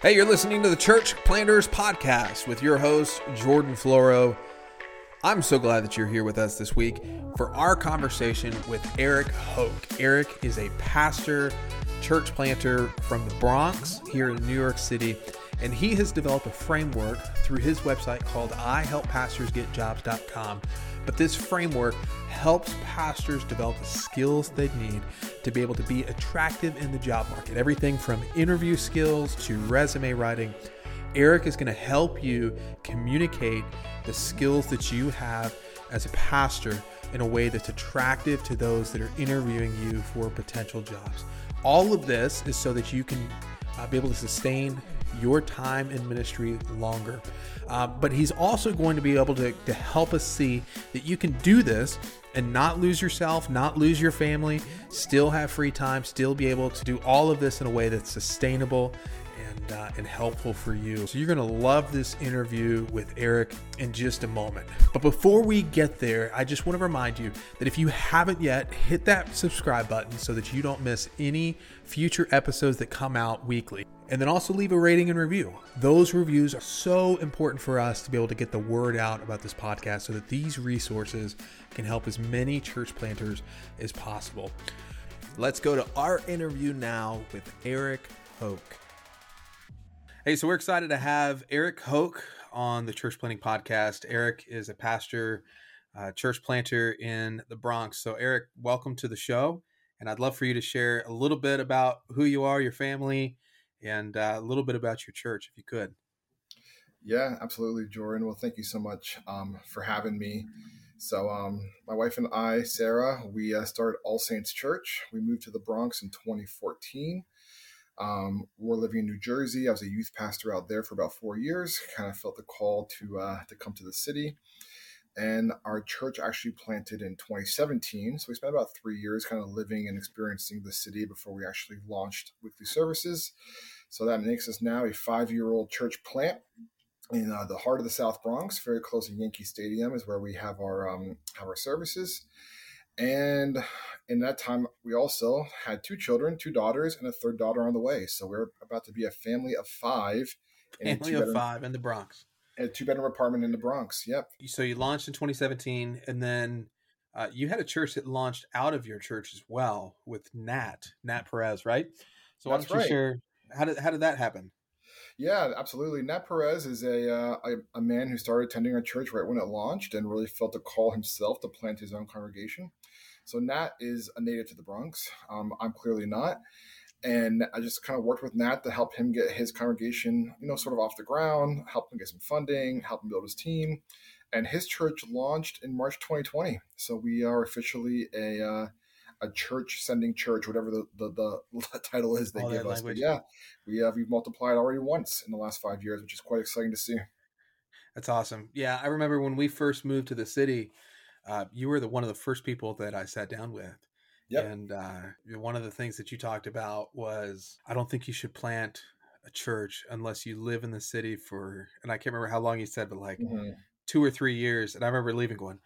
Hey, you're listening to the Church Planters Podcast with your host, Jordan Floro. I'm so glad that you're here with us this week for our conversation with Eric Hoke. Eric is a pastor, church planter from the Bronx here in New York City, and he has developed a framework through his website called ihelppastorsgetjobs.com. But this framework helps pastors develop the skills they need to be able to be attractive in the job market. Everything from interview skills to resume writing. Eric is going to help you communicate the skills that you have as a pastor in a way that's attractive to those that are interviewing you for potential jobs. All of this is so that you can uh, be able to sustain your time in ministry longer. Uh, but he's also going to be able to, to help us see that you can do this and not lose yourself, not lose your family, still have free time, still be able to do all of this in a way that's sustainable and, uh, and helpful for you. So you're to love this interview with Eric in just a moment. But before we get there, I just want to remind you that if you haven't yet, hit that subscribe button so that you don't miss any future episodes that come out weekly. And then also leave a rating and review. Those reviews are so important for us to be able to get the word out about this podcast so that these resources can help as many church planters as possible. Let's go to our interview now with Eric Hoke. Hey, so we're excited to have Eric Hoke on the Church Planting Podcast. Eric is a pastor, uh, church planter in the Bronx. So, Eric, welcome to the show. And I'd love for you to share a little bit about who you are, your family, and uh, a little bit about your church, if you could. Yeah, absolutely, Jordan. Well, thank you so much um, for having me. So, um, my wife and I, Sarah, we uh, started All Saints Church. We moved to the Bronx in 2014. Um, we're living in New Jersey. I was a youth pastor out there for about four years. Kind of felt the call to uh, to come to the city, and our church actually planted in 2017. So we spent about three years kind of living and experiencing the city before we actually launched weekly services. So that makes us now a five year old church plant in uh, the heart of the South Bronx, very close to Yankee Stadium, is where we have our um, have our services. And in that time, we also had two children, two daughters, and a third daughter on the way. So we're about to be a family of five. Family of five in the Bronx. A two bedroom apartment in the Bronx. Yep. So you launched in 2017, and then uh, you had a church that launched out of your church as well with Nat Nat Perez, right? So why don't you right. share how did how did that happen? Yeah, absolutely. Nat Perez is a, uh, a, a man who started attending our church right when it launched and really felt a call himself to plant his own congregation. So Nat is a native to the Bronx. Um, I'm clearly not. And I just kind of worked with Nat to help him get his congregation, you know, sort of off the ground, help him get some funding, help him build his team. And his church launched in March 2020. So we are officially a uh, a church sending church, whatever the, the, the title is they All give us. But yeah, we have we've multiplied already once in the last five years, which is quite exciting to see. That's awesome. Yeah, I remember when we first moved to the city, uh, you were the one of the first people that I sat down with. Yep. And uh, one of the things that you talked about was I don't think you should plant a church unless you live in the city for, and I can't remember how long you said, but like mm-hmm. two or three years. And I remember leaving going,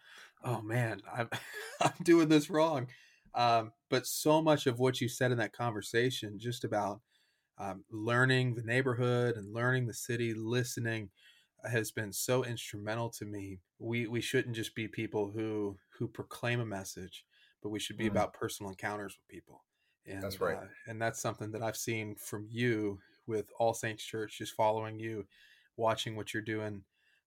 oh man, I'm, I'm doing this wrong. Um, but so much of what you said in that conversation, just about um, learning the neighborhood and learning the city, listening, has been so instrumental to me. We we shouldn't just be people who who proclaim a message, but we should be mm-hmm. about personal encounters with people. And that's right. Uh, and that's something that I've seen from you with All Saints Church, just following you, watching what you're doing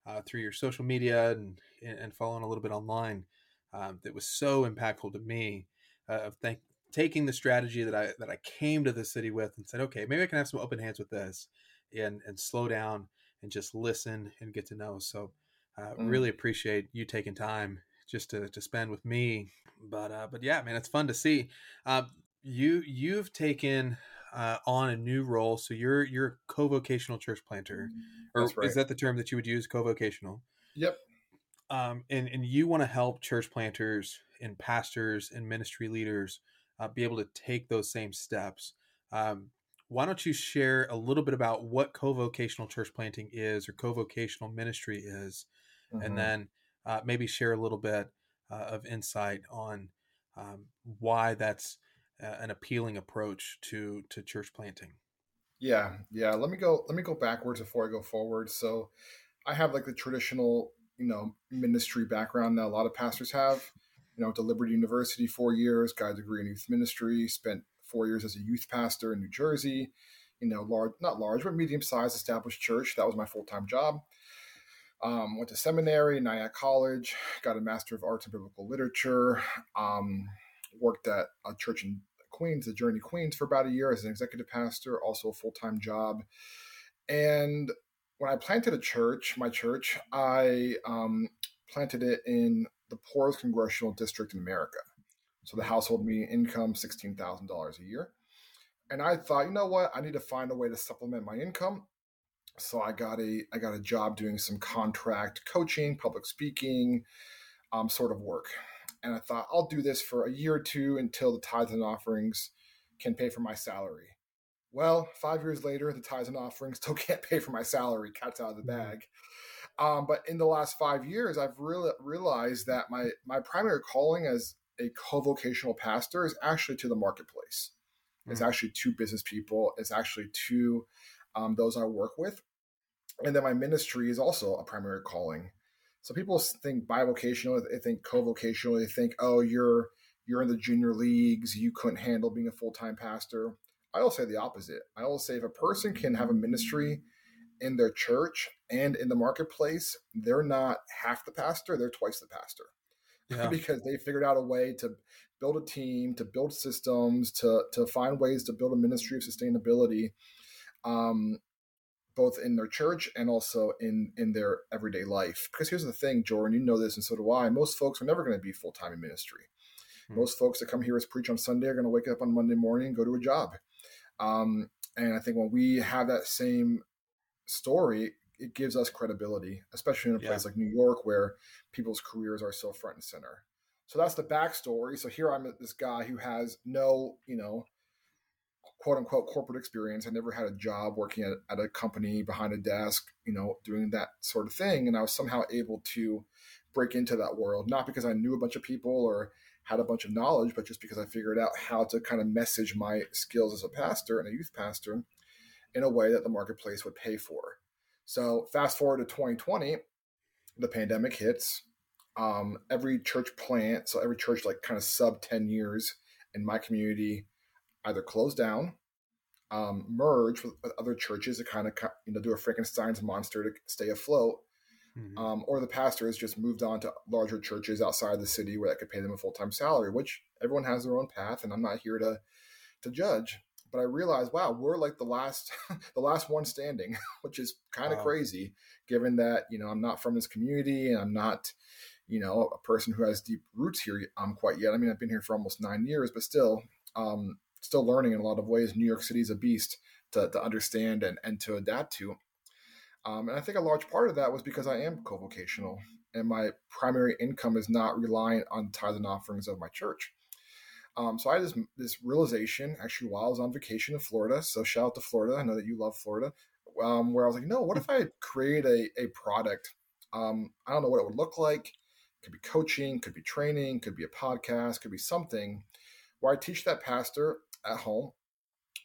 uh, through your social media and and following a little bit online. Um, that was so impactful to me uh, of thank, taking the strategy that I that I came to the city with and said, okay, maybe I can have some open hands with this, and and slow down and just listen and get to know. So, uh, mm. really appreciate you taking time just to to spend with me. But uh, but yeah, man, it's fun to see. Uh, you you've taken uh, on a new role, so you're you're a co-vocational church planter, or right. is that the term that you would use? Co-vocational. Yep. Um, and and you want to help church planters and pastors and ministry leaders uh, be able to take those same steps. Um, why don't you share a little bit about what co-vocational church planting is or co-vocational ministry is, mm-hmm. and then uh, maybe share a little bit uh, of insight on um, why that's uh, an appealing approach to to church planting. Yeah, yeah. Let me go. Let me go backwards before I go forward. So, I have like the traditional, you know, ministry background that a lot of pastors have. You know, to Liberty University four years, got a degree in youth ministry. Spent four years as a youth pastor in New Jersey. You know, large, not large, but medium sized established church. That was my full time job. Um, went to seminary, Nyack College, got a Master of Arts in Biblical Literature. Um, worked at a church in Queens, the Journey Queens, for about a year as an executive pastor, also a full time job. And when I planted a church, my church, I um, planted it in the poorest congressional district in America. So the household median income sixteen thousand dollars a year. And I thought, you know what, I need to find a way to supplement my income. So I got a I got a job doing some contract coaching, public speaking, um, sort of work and I thought I'll do this for a year or two until the tithes and offerings can pay for my salary. Well, five years later, the tithes and offerings still can't pay for my salary. Cat's out of the mm-hmm. bag. Um, but in the last five years, I've really realized that my my primary calling as a co-vocational pastor is actually to the marketplace. Mm-hmm. It's mm. actually to business people. It's actually to um, those I work with, and then my ministry is also a primary calling. So people think bivocational, they think co-vocational, they think, oh, you're you're in the junior leagues, you couldn't handle being a full-time pastor. I will say the opposite. I will say if a person can have a ministry in their church and in the marketplace, they're not half the pastor, they're twice the pastor. Yeah. because they figured out a way to build a team, to build systems, to to find ways to build a ministry of sustainability. Um, both in their church and also in in their everyday life. Because here's the thing, Jordan, you know this, and so do I. Most folks are never going to be full time in ministry. Hmm. Most folks that come here as preach on Sunday are going to wake up on Monday morning and go to a job. Um, and I think when we have that same story, it gives us credibility, especially in a place like New York where people's careers are so front and center. So that's the backstory. So here I'm this guy who has no, you know, quote unquote corporate experience. I never had a job working at, at a company behind a desk, you know, doing that sort of thing. And I was somehow able to break into that world, not because I knew a bunch of people or had a bunch of knowledge, but just because I figured out how to kind of message my skills as a pastor and a youth pastor in a way that the marketplace would pay for. So fast forward to 2020, the pandemic hits. Um, every church plant, so every church like kind of sub 10 years in my community either close down, um, merge with, other churches to kind of you know do a Frankenstein's monster to stay afloat, mm-hmm. um, or the pastor has just moved on to larger churches outside the city where that could pay them a full time salary. Which everyone has their own path, and I'm not here to to judge. But I realized, wow, we're like the last the last one standing, which is kind of wow. crazy, given that you know I'm not from this community and I'm not you know a person who has deep roots here um, quite yet. I mean, I've been here for almost nine years, but still. Um, still learning in a lot of ways. New York City is a beast to, to understand and, and to adapt to. Um, and I think a large part of that was because I am co-vocational and my primary income is not reliant on tithes and offerings of my church. Um, so I had this, this realization actually while I was on vacation in Florida. So shout out to Florida. I know that you love Florida. Um, where I was like, no, what if I create a, a product? Um, I don't know what it would look like. It Could be coaching, could be training, could be a podcast, could be something where I teach that pastor at home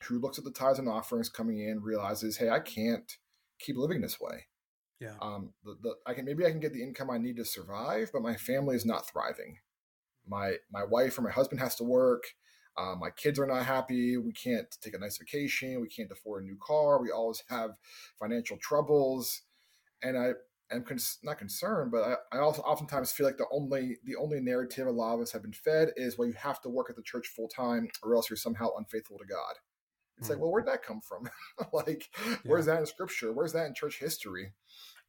who looks at the tithes and offerings coming in, realizes, hey, I can't keep living this way. Yeah. Um, the, the, I can maybe I can get the income I need to survive, but my family is not thriving. My my wife or my husband has to work. Uh, my kids are not happy. We can't take a nice vacation. We can't afford a new car. We always have financial troubles, and I am cons- not concerned, but I, I, also oftentimes feel like the only the only narrative a lot of us have been fed is well, you have to work at the church full time, or else you're somehow unfaithful to God. It's mm like, hmm. well, where'd that come from? like, yeah. where's that in scripture? Where's that in church history?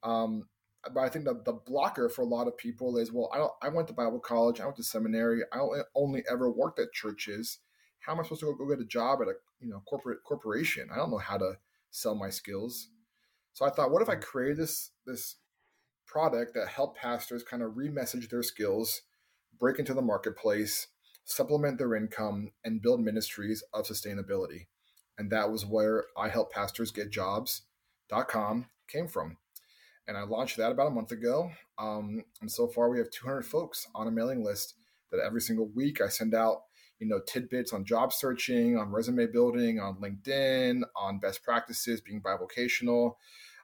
Um, but I think the, the blocker for a lot of people is, well, I don't, I went to Bible college, I went to seminary, I only, ever worked at churches. How am I supposed to go, go get a job at a you know corporate corporation? I don't know how to sell my skills. So I thought, what if I created this this product that help pastors kind of remessage their skills, break into the marketplace, supplement their income, and build ministries of sustainability. And that was where I help pastors get jobs.com came from. And I launched that about a month ago. Um, and so far, we have 200 folks on a mailing list that every single week I send out you know, tidbits on job searching, on resume building, on LinkedIn, on best practices, being bivocational.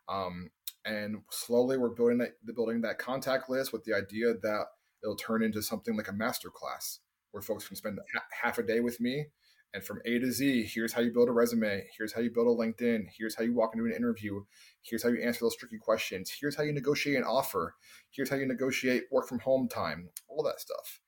Um, and slowly we're building that, building that contact list with the idea that it'll turn into something like a master class where folks can spend half a day with me and from A to Z, here's how you build a resume. Here's how you build a LinkedIn. Here's how you walk into an interview. Here's how you answer those tricky questions. Here's how you negotiate an offer. Here's how you negotiate work from home time, all that stuff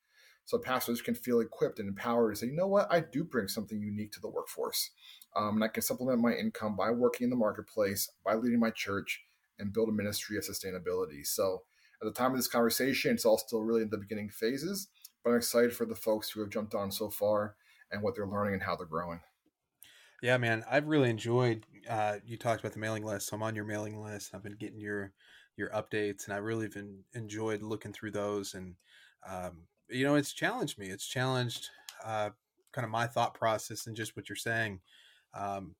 so pastors can feel equipped and empowered to say, you know what, I do bring something unique to the workforce. Um, and I can supplement my income by working in the marketplace, by leading my church, and build a ministry of sustainability. So at the time of this conversation, it's all still really in the beginning phases, but I'm excited for the folks who have jumped on so far and what they're learning and how they're growing. Yeah, man, I've really enjoyed. Uh, you talked about the mailing list, so I'm on your mailing list. I've been getting your your updates, and I really been enjoyed looking through those and um, you know, it's challenged me. It's challenged uh, kind of my thought process and just what you're saying. Um,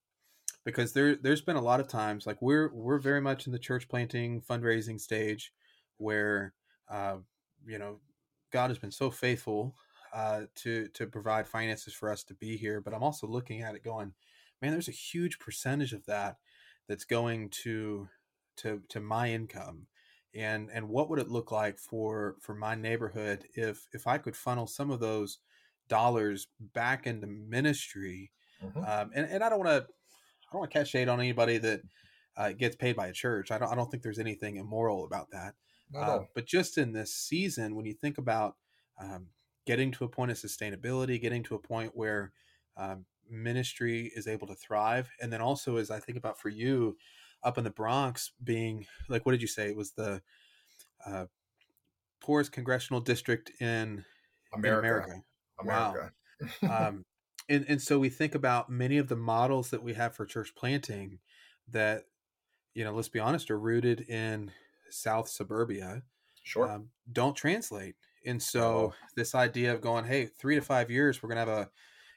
because there there's been a lot of times like we're we're very much in the church planting fundraising stage where uh, you know God has been so faithful uh, to to provide finances for us to be here but I'm also looking at it going man there's a huge percentage of that that's going to to to my income. And and what would it look like for for my neighborhood if if I could funnel some of those dollars back into ministry mm-hmm. um, and, and I don't want to I don't want to catch shade on anybody that uh, gets paid by a church. I don't I don't think there's anything immoral about that uh, but just in this season when you think about um, getting to a point of sustainability getting to a point where um, ministry is able to thrive and then also as I think about for you up in the Bronx being like what did you say it was the uh, poorest congressional district in America. In America. America. Wow. um, and and so we think about many of the models that we have for church planting that you know let's be honest are rooted in South suburbia. Sure. Um, don't translate. And so this idea of going, hey, three to five years, we're gonna have a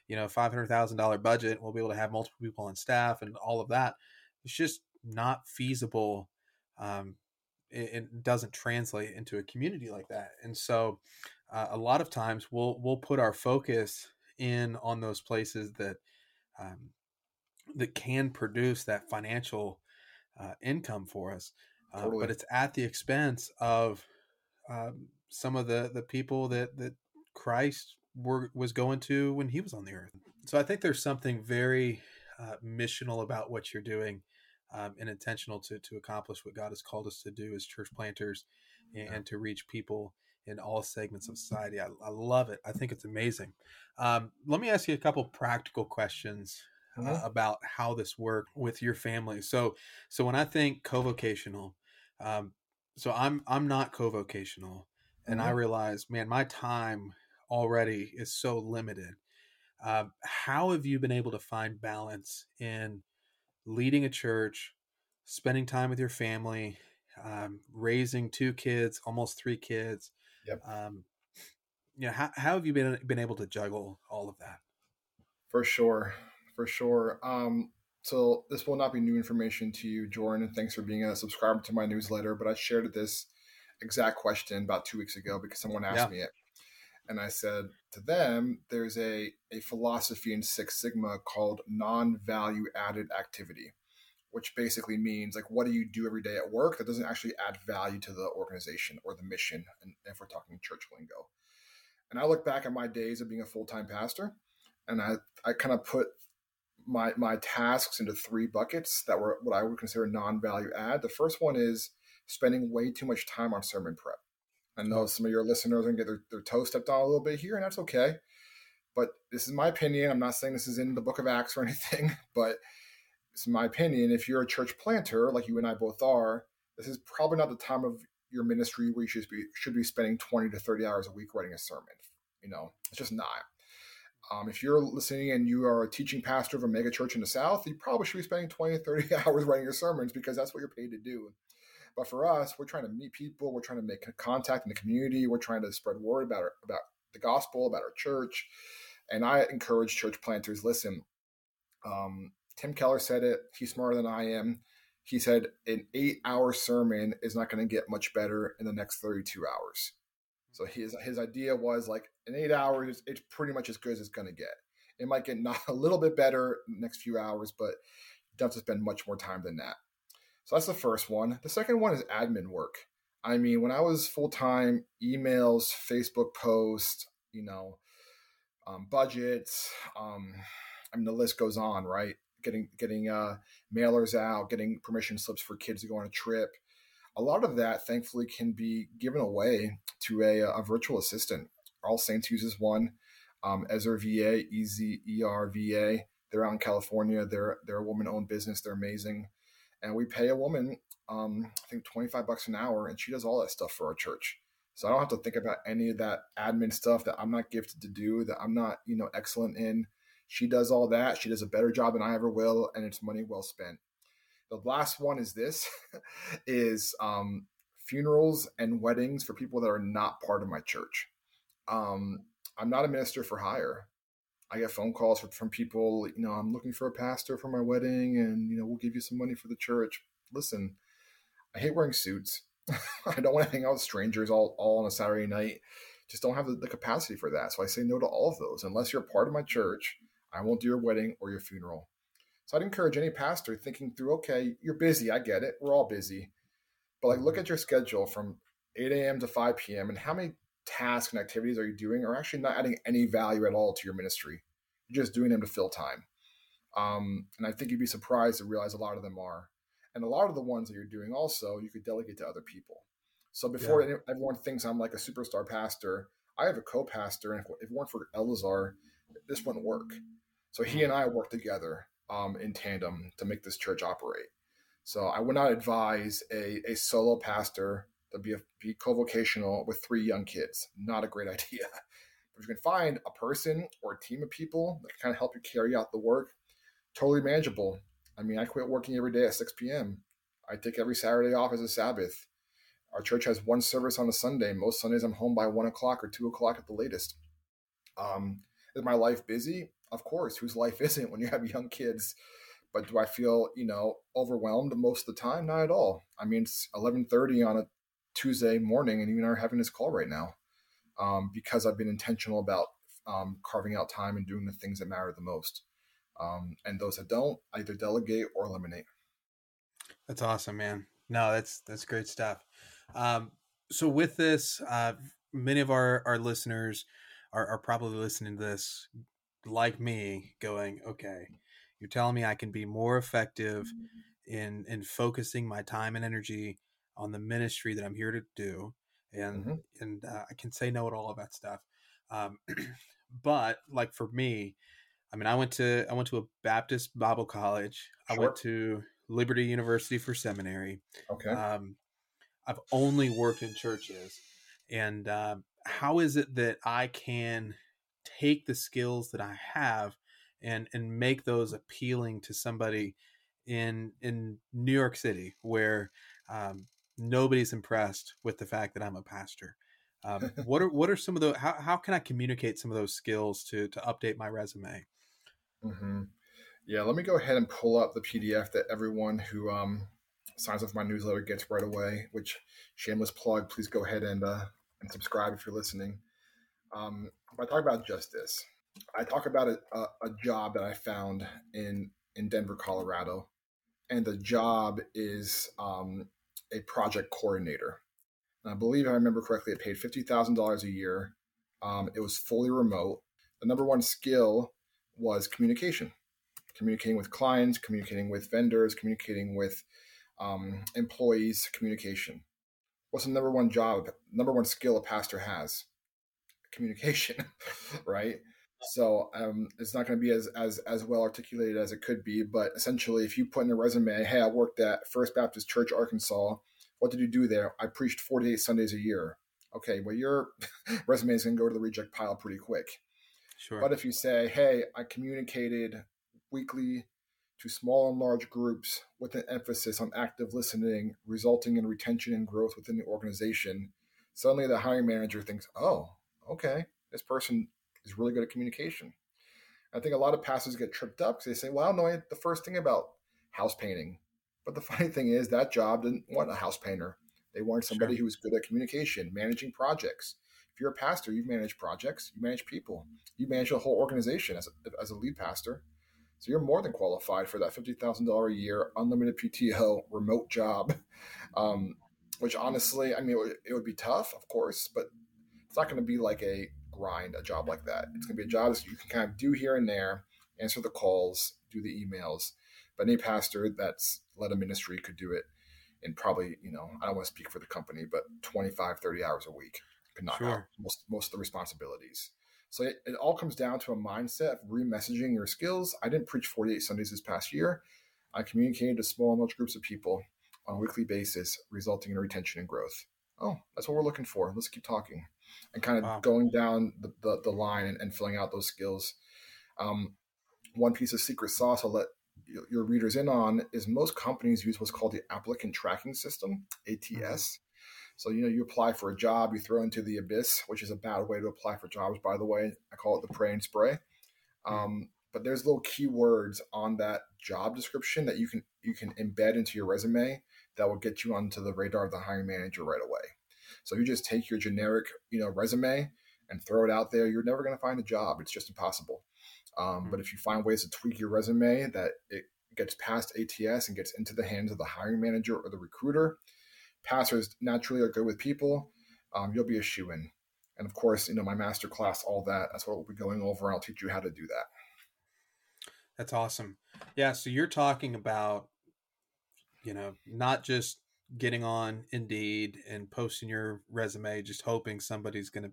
you know five hundred thousand dollar budget. We'll be able to have multiple people on staff and all of that. It's just not feasible um, it, it, doesn't translate into a community like that and so uh, a lot of times we'll we'll put our focus in on those places that um, that can produce that financial uh, income for us uh, totally. but it's at the expense of um, some of the the people that that Christ were, was going to when he was on the earth so I think there's something very uh, missional about what you're doing um, and intentional to to accomplish what God has called us to do as church planters and, and to reach people in all segments of society. I, I love it. I think it's amazing. Um, let me ask you a couple practical questions uh, mm-hmm. about how this worked with your family. So, so when I think co-vocational, um, so I'm I'm not co-vocational, and mm-hmm. I realize, man, my time already is so limited. Uh, how have you been able to find balance in leading a church, spending time with your family, um, raising two kids, almost three kids. Yep. Um, you know, how, how have you been been able to juggle all of that? For sure, for sure. Um, so this will not be new information to you, Jordan. And thanks for being a subscriber to my newsletter. But I shared this exact question about two weeks ago because someone asked yeah. me it, and I said to them, "There's a a philosophy in Six Sigma called non-value added activity." which basically means like what do you do every day at work that doesn't actually add value to the organization or the mission and if we're talking church lingo and i look back at my days of being a full-time pastor and i i kind of put my my tasks into three buckets that were what i would consider non-value add the first one is spending way too much time on sermon prep i know some of your listeners are going to get their, their toe stepped on a little bit here and that's okay but this is my opinion i'm not saying this is in the book of acts or anything but it's my opinion, if you're a church planter like you and I both are, this is probably not the time of your ministry where you should be should be spending 20 to 30 hours a week writing a sermon. You know, it's just not. Um, if you're listening and you are a teaching pastor of a mega church in the South, you probably should be spending 20 to 30 hours writing your sermons because that's what you're paid to do. But for us, we're trying to meet people, we're trying to make contact in the community, we're trying to spread word about our, about the gospel, about our church. And I encourage church planters, listen, um, Tim Keller said it. He's smarter than I am. He said an eight hour sermon is not going to get much better in the next 32 hours. So his his idea was like in eight hours, it's pretty much as good as it's going to get. It might get not a little bit better next few hours, but you don't have to spend much more time than that. So that's the first one. The second one is admin work. I mean, when I was full time, emails, Facebook posts, you know, um, budgets. Um, I mean, the list goes on, right? Getting getting uh, mailers out, getting permission slips for kids to go on a trip. A lot of that, thankfully, can be given away to a, a virtual assistant. All Saints uses one. Um, Ezer VA, E Z E R V A. They're out in California. They're they're a woman owned business. They're amazing, and we pay a woman, um, I think twenty five bucks an hour, and she does all that stuff for our church. So I don't have to think about any of that admin stuff that I'm not gifted to do, that I'm not, you know, excellent in. She does all that. She does a better job than I ever will, and it's money well spent. The last one is this is um, funerals and weddings for people that are not part of my church. Um, I'm not a minister for hire. I get phone calls from people, you know, I'm looking for a pastor for my wedding and, you know, we'll give you some money for the church. Listen, I hate wearing suits. I don't want to hang out with strangers all, all on a Saturday night. Just don't have the, the, capacity for that. So I say no to all of those. Unless you're a part of my church, I won't do your wedding or your funeral. So I'd encourage any pastor thinking through, okay, you're busy. I get it. We're all busy. But like look at your schedule from 8 a.m. to 5 p.m. and how many tasks and activities are you doing are actually not adding any value at all to your ministry. You're just doing them to fill time. Um, and I think you'd be surprised to realize a lot of them are. And a lot of the ones that you're doing also, you could delegate to other people. So before yeah. everyone thinks I'm like a superstar pastor, I have a co-pastor, and if, it weren't for Elazar, this wouldn't work. So he and I work together um, in tandem to make this church operate. So I would not advise a, a solo pastor be a, be co-vocational with three young kids. Not a great idea. But if you can find a person or a team of people that can kind of help you carry out the work, totally manageable. I mean, I quit working every day at 6 p.m. I take every Saturday off as a Sabbath. Our church has one service on a Sunday. Most Sundays I'm home by one o'clock or two o'clock at the latest. Um, is my life busy? Of course. Whose life isn't when you have young kids? But do I feel, you know, overwhelmed most of the time? Not at all. I mean, it's 11:30 on a Tuesday morning, and you and I are having this call right now um, because I've been intentional about um, carving out time and doing the things that matter the most. Um, and those that don't, either delegate or eliminate. That's awesome, man. No, that's that's great stuff. Um, so with this, uh, many of our our listeners are, are probably listening to this like me, going, "Okay, you're telling me I can be more effective in in focusing my time and energy on the ministry that I'm here to do, and mm-hmm. and uh, I can say no to all of that stuff." Um, but like for me, I mean, I went to I went to a Baptist Bible college. Sure. I went to Liberty University for seminary. Okay. Um, I've only worked in churches, and uh, how is it that I can take the skills that I have and and make those appealing to somebody in in New York City where um, nobody's impressed with the fact that I'm a pastor? Um, what are what are some of the how, how can I communicate some of those skills to to update my resume? Mm-hmm. Yeah, let me go ahead and pull up the PDF that everyone who um, signs up for my newsletter gets right away. Which shameless plug, please go ahead and uh, and subscribe if you're listening. Um, I talk about justice. I talk about a, a, a job that I found in in Denver, Colorado, and the job is um, a project coordinator. And I believe I remember correctly, it paid fifty thousand dollars a year. Um, it was fully remote. The number one skill was communication communicating with clients, communicating with vendors, communicating with um, employees, communication. What's the number one job, number one skill a pastor has? Communication, right? So um, it's not going to be as, as as well articulated as it could be, but essentially, if you put in a resume, "Hey, I worked at First Baptist Church, Arkansas. What did you do there? I preached 48 Sundays a year." Okay, well, your resume is going to go to the reject pile pretty quick Sure. But if you say, hey, I communicated weekly to small and large groups with an emphasis on active listening, resulting in retention and growth within the organization, suddenly the hiring manager thinks, oh, okay, this person is really good at communication. I think a lot of pastors get tripped up because they say, well, I know the first thing about house painting. But the funny thing is, that job didn't want a house painter. They wanted somebody sure. who was good at communication, managing projects, If you're a pastor, you manage projects, you manage people, you manage a whole organization as a, as a lead pastor. So you're more than qualified for that fifty thousand dollar a year, unlimited PTO, remote job. Um, which honestly, I mean, it would, it would be tough, of course, but it's not going to be like a grind, a job like that. It's going to be a job that you can kind of do here and there, answer the calls, do the emails. But any pastor that's led a ministry could do it in probably, you know, I don't want to speak for the company, but 25, 30 hours a week could knock sure. out most, most of the responsibilities. So it, it all comes down to a mindset of remessaging your skills. I didn't preach 48 Sundays this past year. I communicated to small and large groups of people on a weekly basis, resulting in retention and growth. Oh, that's what we're looking for. Let's keep talking and kind of wow. going down the, the, the line and, and, filling out those skills. Um, one piece of secret sauce I'll let your readers in on is most companies use what's called the applicant tracking system, ATS. Mm-hmm. So, you know, you apply for a job, you throw into the abyss, which is a bad way to apply for jobs, by the way. I call it the pray and spray. Mm-hmm. Um, but there's little keywords on that job description that you can you can embed into your resume that will get you onto the radar of the hiring manager right away. So you just take your generic, you know, resume and throw it out there, you're never going to find a job. It's just impossible. Um, mm-hmm. But if you find ways to tweak your resume that it gets past ATS and gets into the hands of the hiring manager or the recruiter, passers naturally are good with people. Um, you'll be a shoe in. And of course, you know, my master class, all that, that's what we'll be going over. I'll teach you how to do that. That's awesome. Yeah. So you're talking about, you know, not just getting on Indeed and posting your resume, just hoping somebody's going to,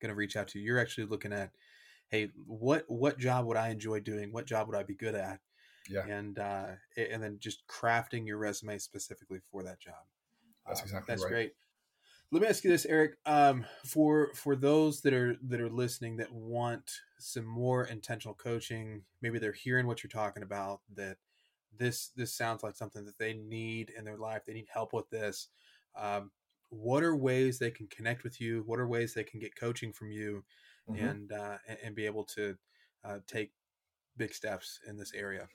going to reach out to you. You're actually looking at, Hey, what, what job would I enjoy doing? What job would I be good at? Yeah. And, uh, and then just crafting your resume specifically for that job. That's um, exactly That's right. great. Let me ask you this, Eric. Um, for for those that are that are listening that want some more intentional coaching, maybe they're hearing what you're talking about. That this this sounds like something that they need in their life. They need help with this. Um, what are ways they can connect with you? What are ways they can get coaching from you, mm-hmm. and, uh, and, and be able to uh, take big steps in this area?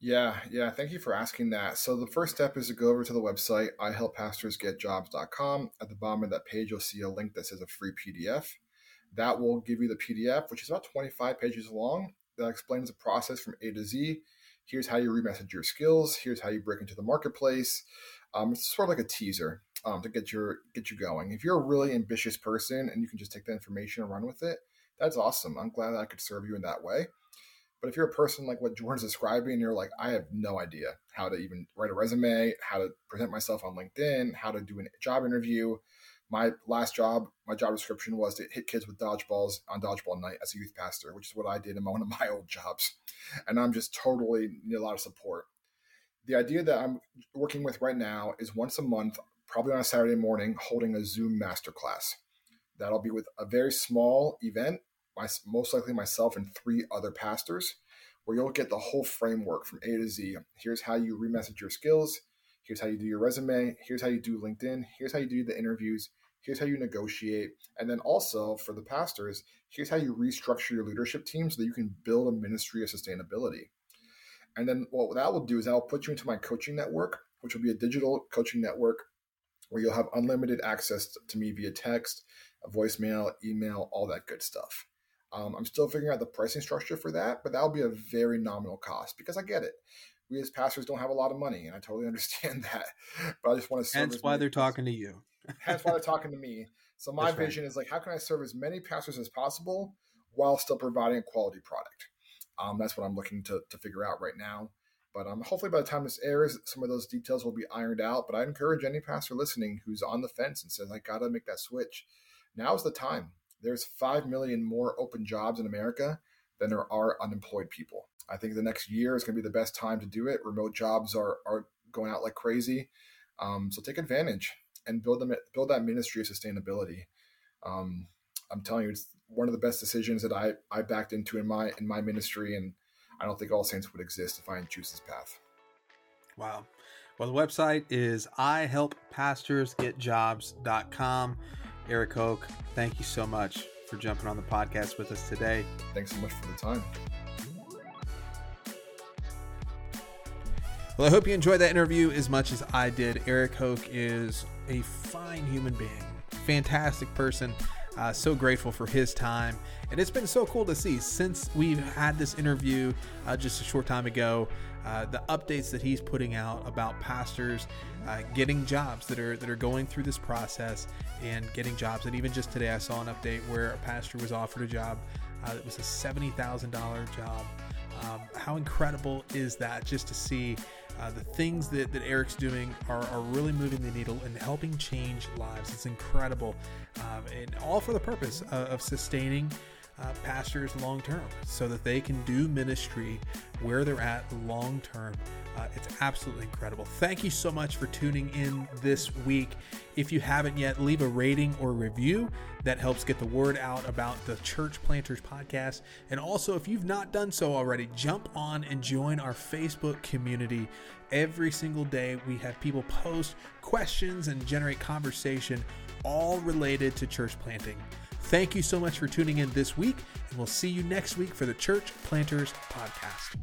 Yeah, yeah. Thank you for asking that. So the first step is to go over to the website, ihelppastorsgetjobs.com. At the bottom of that page, you'll see a link that says a free PDF. That will give you the PDF, which is about 25 pages long, that explains the process from A to Z. Here's how you remessage your skills. Here's how you break into the marketplace. Um, it's sort of like a teaser um, to get your get you going. If you're a really ambitious person and you can just take that information and run with it, that's awesome. I'm glad that I could serve you in that way. But if you're a person like what Jordan's describing, and you're like, I have no idea how to even write a resume, how to present myself on LinkedIn, how to do a job interview. My last job, my job description was to hit kids with dodgeballs on dodgeball night as a youth pastor, which is what I did in one of my old jobs. And I'm just totally need a lot of support. The idea that I'm working with right now is once a month, probably on a Saturday morning, holding a Zoom masterclass. That'll be with a very small event my, most likely myself and three other pastors, where you'll get the whole framework from A to Z. Here's how you remessage your skills. Here's how you do your resume. Here's how you do LinkedIn. Here's how you do the interviews. Here's how you negotiate. And then also for the pastors, here's how you restructure your leadership team so that you can build a ministry of sustainability. And then what that will do is will put you into my coaching network, which will be a digital coaching network where you'll have unlimited access to me via text, voicemail, email, all that good stuff. Um, I'm still figuring out the pricing structure for that, but that'll be a very nominal cost because I get it. We as pastors don't have a lot of money, and I totally understand that. But I just want to. That's why they're talking to you. Hence why they're talking to me. So my That's vision right. is like, how can I serve as many pastors as possible while still providing a quality product? Um, that's what I'm looking to to figure out right now. But um, hopefully, by the time this airs, some of those details will be ironed out. But I encourage any pastor listening who's on the fence and says, "I got to make that switch." Now's the time there's 5 million more open jobs in America than there are unemployed people. I think the next year is going to be the best time to do it. Remote jobs are, are going out like crazy. Um, so take advantage and build them, build that ministry of sustainability. Um, I'm telling you, it's one of the best decisions that I, I backed into in my, in my ministry. And I don't think all saints would exist if I didn't choose this path. Wow. Well, the website is ihelppastorsgetjobs.com. Eric Hoke, thank you so much for jumping on the podcast with us today. Thanks so much for the time. Well, I hope you enjoyed that interview as much as I did. Eric Hoke is a fine human being, fantastic person. Uh, so grateful for his time. And it's been so cool to see since we've had this interview uh, just a short time ago. Uh, the updates that he's putting out about pastors uh, getting jobs that are that are going through this process and getting jobs. And even just today, I saw an update where a pastor was offered a job uh, that was a seventy thousand dollar job. Um, how incredible is that just to see uh, the things that, that Eric's doing are, are really moving the needle and helping change lives. It's incredible. Um, and all for the purpose of, of sustaining uh, pastors long term so that they can do ministry where they're at long term. Uh, it's absolutely incredible. Thank you so much for tuning in this week. If you haven't yet, leave a rating or review. That helps get the word out about the Church Planters podcast. And also, if you've not done so already, jump on and join our Facebook community. Every single day, we have people post questions and generate conversation, all related to church planting. Thank you so much for tuning in this week, and we'll see you next week for the Church Planters Podcast.